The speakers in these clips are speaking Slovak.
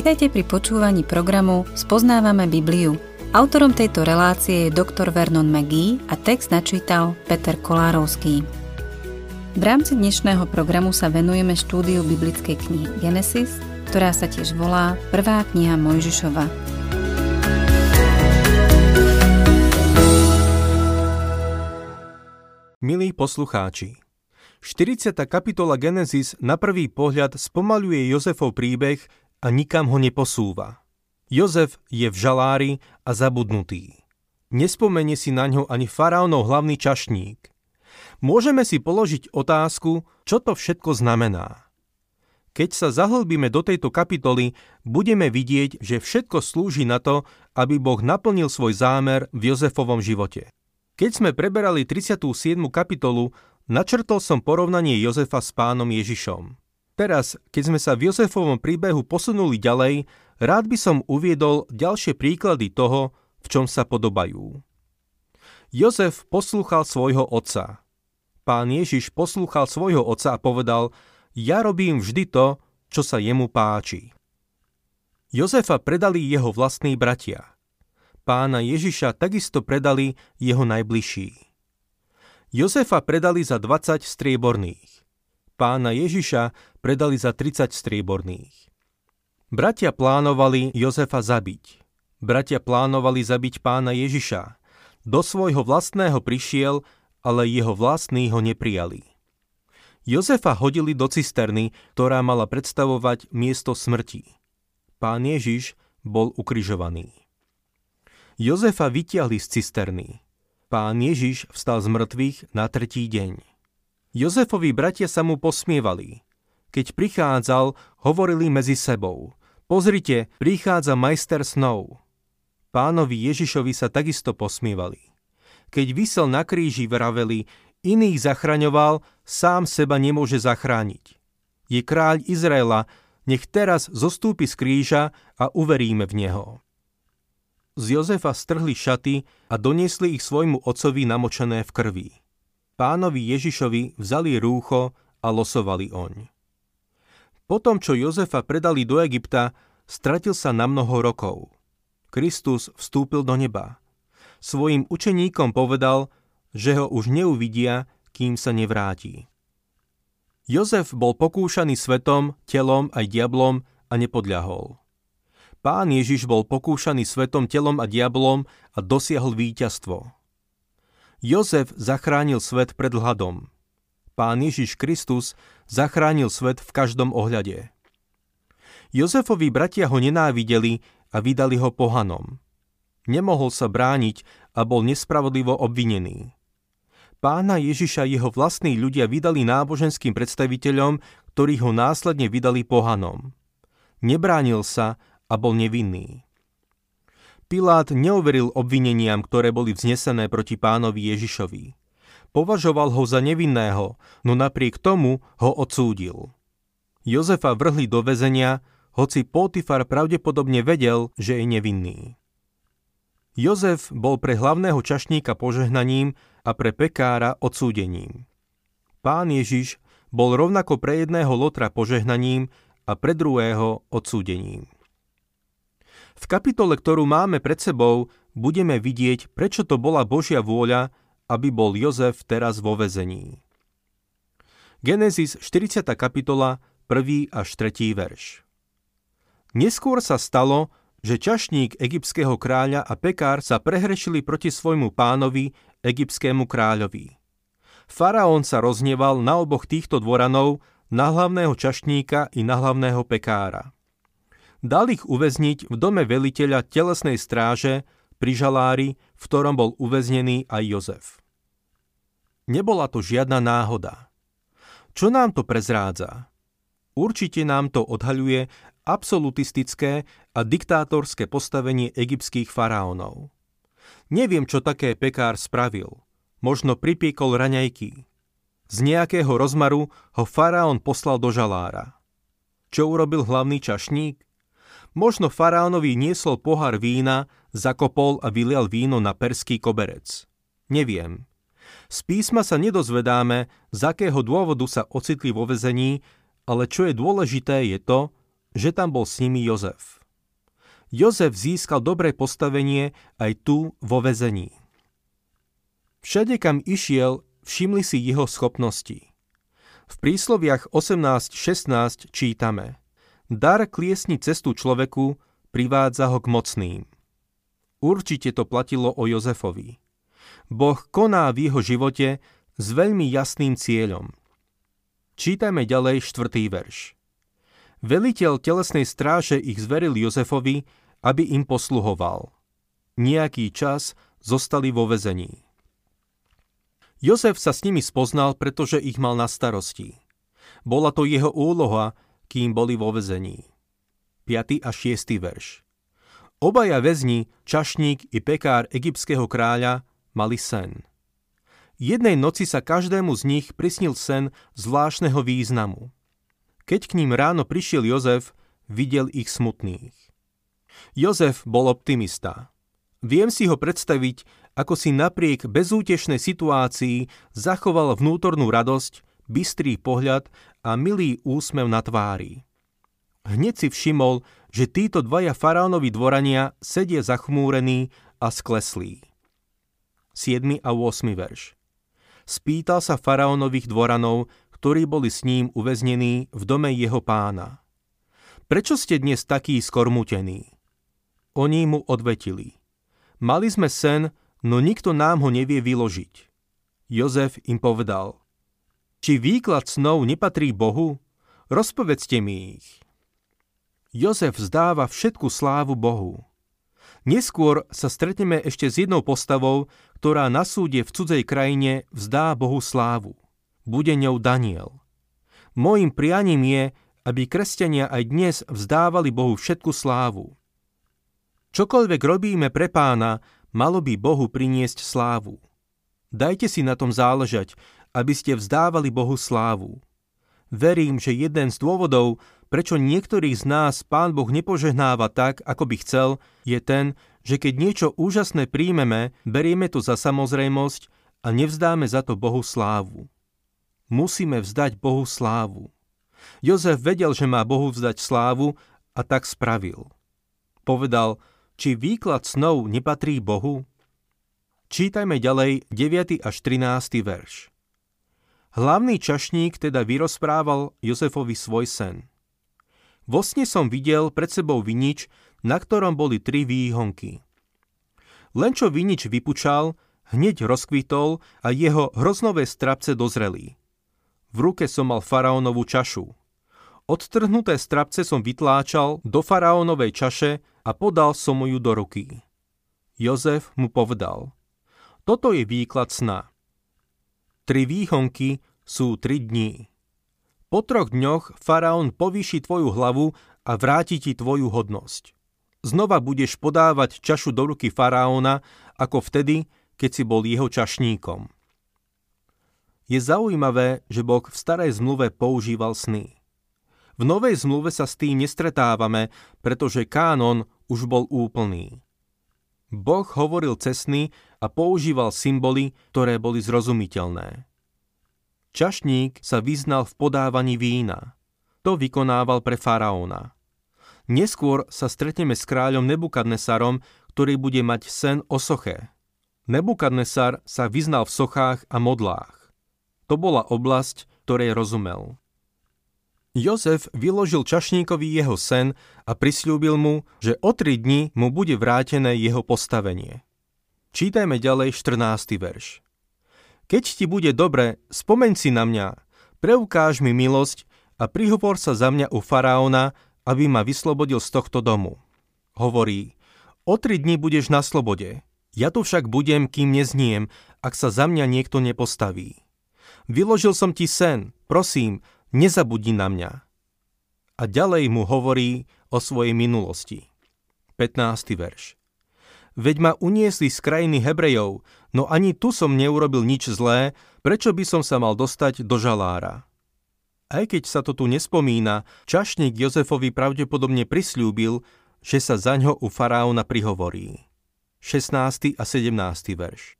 Vitajte pri počúvaní programu Spoznávame Bibliu. Autorom tejto relácie je dr. Vernon McGee a text načítal Peter Kolárovský. V rámci dnešného programu sa venujeme štúdiu biblickej knihy Genesis, ktorá sa tiež volá Prvá kniha Mojžišova. Milí poslucháči, 40. kapitola Genesis na prvý pohľad spomaluje Jozefov príbeh a nikam ho neposúva. Jozef je v žalári a zabudnutý. Nespomenie si na ňo ani faraónov hlavný čašník. Môžeme si položiť otázku, čo to všetko znamená. Keď sa zahlbíme do tejto kapitoly, budeme vidieť, že všetko slúži na to, aby Boh naplnil svoj zámer v Jozefovom živote. Keď sme preberali 37. kapitolu, načrtol som porovnanie Jozefa s pánom Ježišom. Teraz, keď sme sa v Jozefovom príbehu posunuli ďalej, rád by som uviedol ďalšie príklady toho, v čom sa podobajú. Jozef poslúchal svojho otca. Pán Ježiš poslúchal svojho otca a povedal, ja robím vždy to, čo sa jemu páči. Jozefa predali jeho vlastní bratia. Pána Ježiša takisto predali jeho najbližší. Jozefa predali za 20 strieborných pána Ježiša predali za 30 strieborných. Bratia plánovali Jozefa zabiť. Bratia plánovali zabiť pána Ježiša. Do svojho vlastného prišiel, ale jeho vlastní ho neprijali. Jozefa hodili do cisterny, ktorá mala predstavovať miesto smrti. Pán Ježiš bol ukrižovaný. Jozefa vytiahli z cisterny. Pán Ježiš vstal z mŕtvych na tretí deň. Jozefovi bratia sa mu posmievali. Keď prichádzal, hovorili medzi sebou. Pozrite, prichádza majster snov. Pánovi Ježišovi sa takisto posmievali. Keď vysel na kríži, vraveli, iných zachraňoval, sám seba nemôže zachrániť. Je kráľ Izraela, nech teraz zostúpi z kríža a uveríme v neho. Z Jozefa strhli šaty a doniesli ich svojmu otcovi namočené v krvi pánovi Ježišovi vzali rúcho a losovali oň. Potom, čo Jozefa predali do Egypta, stratil sa na mnoho rokov. Kristus vstúpil do neba. Svojim učeníkom povedal, že ho už neuvidia, kým sa nevráti. Jozef bol pokúšaný svetom, telom aj diablom a nepodľahol. Pán Ježiš bol pokúšaný svetom, telom a diablom a dosiahol víťazstvo. Jozef zachránil svet pred hladom. Pán Ježiš Kristus zachránil svet v každom ohľade. Jozefovi bratia ho nenávideli a vydali ho pohanom. Nemohol sa brániť a bol nespravodlivo obvinený. Pána Ježiša jeho vlastní ľudia vydali náboženským predstaviteľom, ktorí ho následne vydali pohanom. Nebránil sa a bol nevinný. Pilát neuveril obvineniam, ktoré boli vznesené proti pánovi Ježišovi. Považoval ho za nevinného, no napriek tomu ho odsúdil. Jozefa vrhli do väzenia, hoci Potifar pravdepodobne vedel, že je nevinný. Jozef bol pre hlavného čašníka požehnaním a pre pekára odsúdením. Pán Ježiš bol rovnako pre jedného lotra požehnaním a pre druhého odsúdením. V kapitole, ktorú máme pred sebou, budeme vidieť, prečo to bola Božia vôľa, aby bol Jozef teraz vo vezení. Genesis 40. kapitola, 1. až 3. verš. Neskôr sa stalo, že čašník egyptského kráľa a pekár sa prehrešili proti svojmu pánovi, egyptskému kráľovi. Faraón sa rozneval na oboch týchto dvoranov, na hlavného čašníka i na hlavného pekára. Dal ich uväzniť v dome veliteľa telesnej stráže pri žalári, v ktorom bol uväznený aj Jozef. Nebola to žiadna náhoda. Čo nám to prezrádza? Určite nám to odhaľuje absolutistické a diktátorské postavenie egyptských faraónov. Neviem, čo také pekár spravil. Možno pripiekol raňajky. Z nejakého rozmaru ho faraón poslal do žalára. Čo urobil hlavný čašník? Možno faraónovi niesol pohár vína, zakopol a vylial víno na perský koberec. Neviem. Z písma sa nedozvedáme, z akého dôvodu sa ocitli vo vezení, ale čo je dôležité je to, že tam bol s nimi Jozef. Jozef získal dobré postavenie aj tu vo väzení. Všade, kam išiel, všimli si jeho schopnosti. V prísloviach 18.16 čítame Dar kliesni cestu človeku, privádza ho k mocným. Určite to platilo o Jozefovi. Boh koná v jeho živote s veľmi jasným cieľom. Čítajme ďalej štvrtý verš. Veliteľ telesnej stráže ich zveril Jozefovi, aby im posluhoval. Nejaký čas zostali vo vezení. Jozef sa s nimi spoznal, pretože ich mal na starosti. Bola to jeho úloha, kým boli vo vezení. 5. a 6. verš. Obaja väzni, čašník i pekár egyptského kráľa, mali sen. Jednej noci sa každému z nich prisnil sen zvláštneho významu. Keď k ním ráno prišiel Jozef, videl ich smutných. Jozef bol optimista. Viem si ho predstaviť, ako si napriek bezútešnej situácii zachoval vnútornú radosť, bystrý pohľad a milý úsmev na tvári. Hneď si všimol, že títo dvaja faraónovi dvorania sedia zachmúrení a skleslí. 7. a 8. verš spýtal sa faraónových dvoranov, ktorí boli s ním uväznení v dome jeho pána. Prečo ste dnes takí skormutení? Oni mu odvetili. Mali sme sen, no nikto nám ho nevie vyložiť. Jozef im povedal. Či výklad snov nepatrí Bohu? Rozpovedzte mi ich. Jozef zdáva všetku slávu Bohu. Neskôr sa stretneme ešte s jednou postavou, ktorá na súde v cudzej krajine vzdá Bohu slávu. Bude ňou Daniel. Mojím prianím je, aby kresťania aj dnes vzdávali Bohu všetku slávu. Čokoľvek robíme pre pána, malo by Bohu priniesť slávu. Dajte si na tom záležať, aby ste vzdávali Bohu slávu. Verím, že jeden z dôvodov, prečo niektorých z nás Pán Boh nepožehnáva tak, ako by chcel, je ten, že keď niečo úžasné príjmeme, berieme to za samozrejmosť a nevzdáme za to Bohu slávu. Musíme vzdať Bohu slávu. Jozef vedel, že má Bohu vzdať slávu a tak spravil. Povedal, či výklad snov nepatrí Bohu? Čítajme ďalej 9. až 13. verš. Hlavný čašník teda vyrozprával Jozefovi svoj sen. Vo sne som videl pred sebou vinič, na ktorom boli tri výhonky. Len čo vinič vypučal, hneď rozkvitol a jeho hroznové strapce dozreli. V ruke som mal faraónovú čašu. Odtrhnuté strapce som vytláčal do faraónovej čaše a podal som mu ju do ruky. Jozef mu povedal, toto je výklad sna. Tri výhonky sú tri dní. Po troch dňoch faraón povýši tvoju hlavu a vráti ti tvoju hodnosť. Znova budeš podávať čašu do ruky faraóna, ako vtedy, keď si bol jeho čašníkom. Je zaujímavé, že Boh v starej zmluve používal sny. V novej zmluve sa s tým nestretávame, pretože kánon už bol úplný. Boh hovoril cesny a používal symboly, ktoré boli zrozumiteľné. Čašník sa vyznal v podávaní vína. To vykonával pre faraóna. Neskôr sa stretneme s kráľom Nebukadnesarom, ktorý bude mať sen o soche. Nebukadnesar sa vyznal v sochách a modlách. To bola oblasť, ktorej rozumel. Jozef vyložil čašníkovi jeho sen a prislúbil mu, že o tri dni mu bude vrátené jeho postavenie. Čítajme ďalej 14. verš. Keď ti bude dobre, spomeň si na mňa, preukáž mi milosť a prihovor sa za mňa u faraóna, aby ma vyslobodil z tohto domu. Hovorí, o tri dni budeš na slobode, ja tu však budem, kým nezniem, ak sa za mňa niekto nepostaví. Vyložil som ti sen, prosím, nezabudni na mňa. A ďalej mu hovorí o svojej minulosti. 15. verš. Veď ma uniesli z krajiny Hebrejov, no ani tu som neurobil nič zlé, prečo by som sa mal dostať do žalára. Aj keď sa to tu nespomína, čašník Jozefovi pravdepodobne prislúbil, že sa za ňo u faraóna prihovorí. 16. a 17. verš.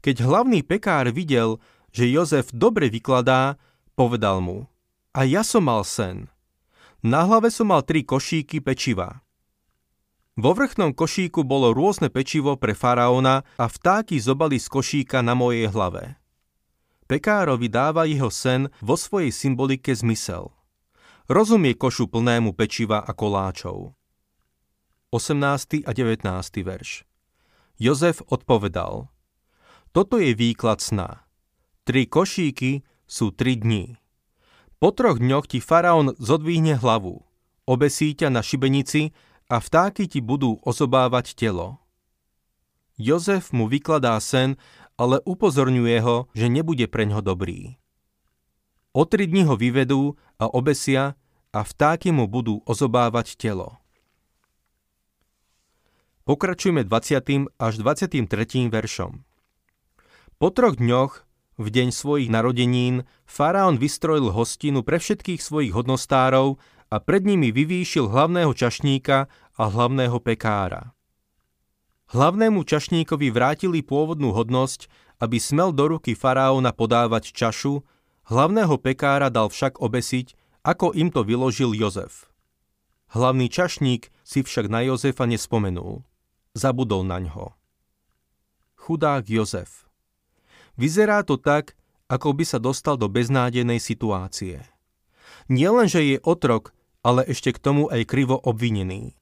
Keď hlavný pekár videl, že Jozef dobre vykladá, povedal mu, a ja som mal sen. Na hlave som mal tri košíky pečiva. Vo vrchnom košíku bolo rôzne pečivo pre faraóna a vtáky zobali z košíka na mojej hlave. Pekárovi dáva jeho sen vo svojej symbolike zmysel. Rozumie košu plnému pečiva a koláčov. 18. a 19. verš Jozef odpovedal Toto je výklad sna. Tri košíky sú tri dní. Po troch dňoch ti faraón zodvihne hlavu, obesí ťa na šibenici a vtáky ti budú ozobávať telo. Jozef mu vykladá sen, ale upozorňuje ho, že nebude preňho dobrý. O tri dni ho vyvedú a obesia a vtáky mu budú ozobávať telo. Pokračujeme 20. až 23. veršom. Po troch dňoch, v deň svojich narodenín, faraón vystrojil hostinu pre všetkých svojich hodnostárov a pred nimi vyvýšil hlavného čašníka a hlavného pekára. Hlavnému čašníkovi vrátili pôvodnú hodnosť, aby smel do ruky faraóna podávať čašu, hlavného pekára dal však obesiť, ako im to vyložil Jozef. Hlavný čašník si však na Jozefa nespomenul. Zabudol na ňo. Chudák Jozef. Vyzerá to tak, ako by sa dostal do beznádenej situácie. Nielen, že je otrok, ale ešte k tomu aj krivo obvinený.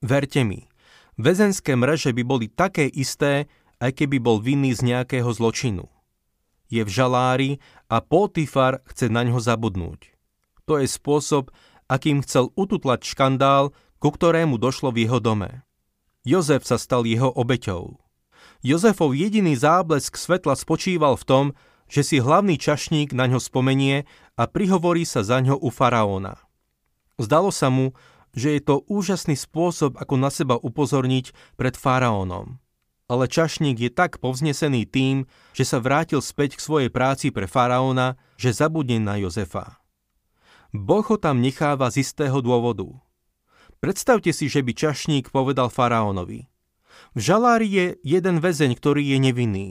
Verte mi, väzenské mreže by boli také isté, aj keby bol vinný z nejakého zločinu. Je v žalári a Potifar chce na ňo zabudnúť. To je spôsob, akým chcel ututlať škandál, ku ktorému došlo v jeho dome. Jozef sa stal jeho obeťou. Jozefov jediný záblesk svetla spočíval v tom, že si hlavný čašník na ňo spomenie a prihovorí sa za ňo u faraóna. Zdalo sa mu, že je to úžasný spôsob, ako na seba upozorniť pred faraónom. Ale čašník je tak povznesený tým, že sa vrátil späť k svojej práci pre faraóna, že zabudne na Jozefa. Boh ho tam necháva z istého dôvodu. Predstavte si, že by čašník povedal faraónovi. V žalári je jeden väzeň, ktorý je nevinný.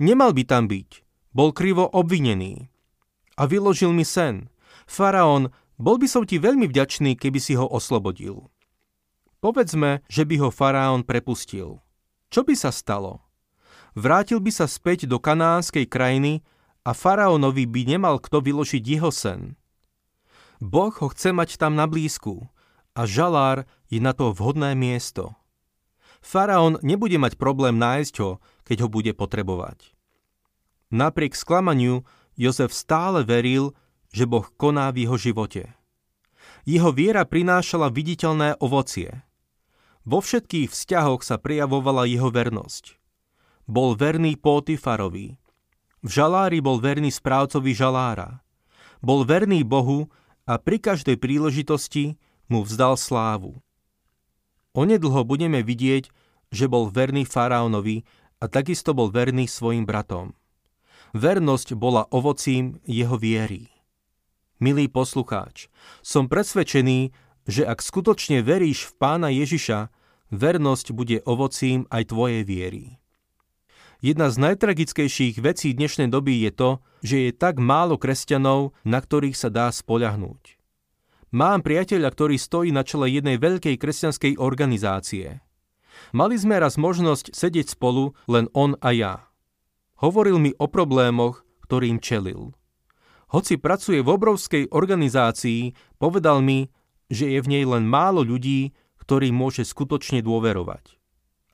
Nemal by tam byť. Bol krivo obvinený. A vyložil mi sen. Faraón, bol by som ti veľmi vďačný, keby si ho oslobodil. Povedzme, že by ho faraón prepustil. Čo by sa stalo? Vrátil by sa späť do kanánskej krajiny a faraónovi by nemal kto vyložiť jeho sen. Boh ho chce mať tam na blízku a žalár je na to vhodné miesto. Faraón nebude mať problém nájsť ho, keď ho bude potrebovať. Napriek sklamaniu Jozef stále veril, že Boh koná v jeho živote. Jeho viera prinášala viditeľné ovocie. Vo všetkých vzťahoch sa prejavovala jeho vernosť. Bol verný Pótifarovi. V žalári bol verný správcovi žalára. Bol verný Bohu a pri každej príležitosti mu vzdal slávu. Onedlho budeme vidieť, že bol verný faraónovi a takisto bol verný svojim bratom. Vernosť bola ovocím jeho viery. Milý poslucháč, som presvedčený, že ak skutočne veríš v pána Ježiša, vernosť bude ovocím aj tvojej viery. Jedna z najtragickejších vecí dnešnej doby je to, že je tak málo kresťanov, na ktorých sa dá spoľahnúť. Mám priateľa, ktorý stojí na čele jednej veľkej kresťanskej organizácie. Mali sme raz možnosť sedieť spolu, len on a ja. Hovoril mi o problémoch, ktorým čelil. Hoci pracuje v obrovskej organizácii, povedal mi, že je v nej len málo ľudí, ktorým môže skutočne dôverovať.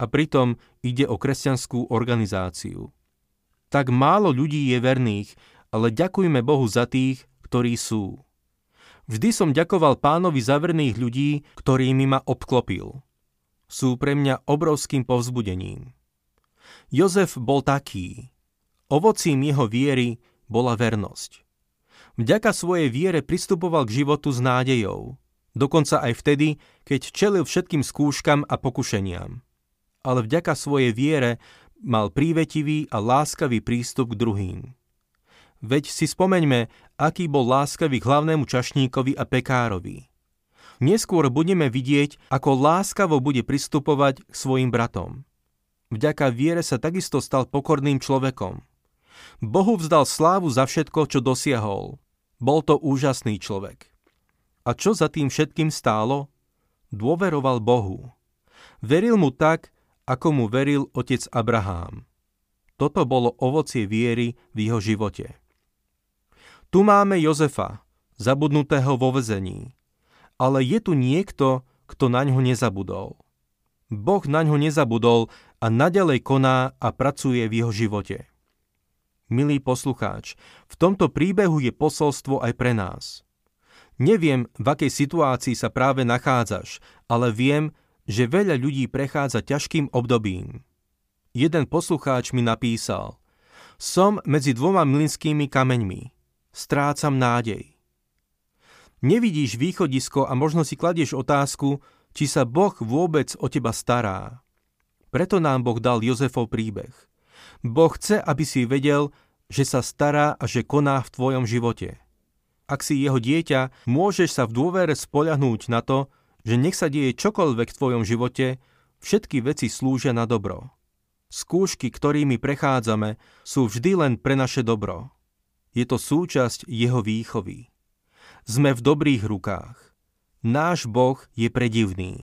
A pritom ide o kresťanskú organizáciu. Tak málo ľudí je verných, ale ďakujme Bohu za tých, ktorí sú. Vždy som ďakoval pánovi za verných ľudí, ktorými ma obklopil. Sú pre mňa obrovským povzbudením. Jozef bol taký. Ovocím jeho viery bola vernosť. Vďaka svojej viere pristupoval k životu s nádejou. Dokonca aj vtedy, keď čelil všetkým skúškam a pokušeniam. Ale vďaka svojej viere mal prívetivý a láskavý prístup k druhým. Veď si spomeňme, aký bol láskavý k hlavnému čašníkovi a pekárovi. Neskôr budeme vidieť, ako láskavo bude pristupovať k svojim bratom. Vďaka viere sa takisto stal pokorným človekom. Bohu vzdal slávu za všetko, čo dosiahol. Bol to úžasný človek. A čo za tým všetkým stálo? Dôveroval Bohu. Veril mu tak, ako mu veril otec Abrahám. Toto bolo ovocie viery v jeho živote. Tu máme Jozefa, zabudnutého vo vezení. Ale je tu niekto, kto na ňo nezabudol. Boh na ňo nezabudol a nadalej koná a pracuje v jeho živote. Milý poslucháč, v tomto príbehu je posolstvo aj pre nás. Neviem, v akej situácii sa práve nachádzaš, ale viem, že veľa ľudí prechádza ťažkým obdobím. Jeden poslucháč mi napísal Som medzi dvoma mlinskými kameňmi. Strácam nádej. Nevidíš východisko a možno si kladieš otázku, či sa Boh vôbec o teba stará. Preto nám Boh dal Jozefov príbeh. Boh chce, aby si vedel, že sa stará a že koná v tvojom živote. Ak si jeho dieťa, môžeš sa v dôvere spoľahnúť na to, že nech sa deje čokoľvek v tvojom živote, všetky veci slúžia na dobro. Skúšky, ktorými prechádzame, sú vždy len pre naše dobro. Je to súčasť jeho výchovy. Sme v dobrých rukách. Náš Boh je predivný.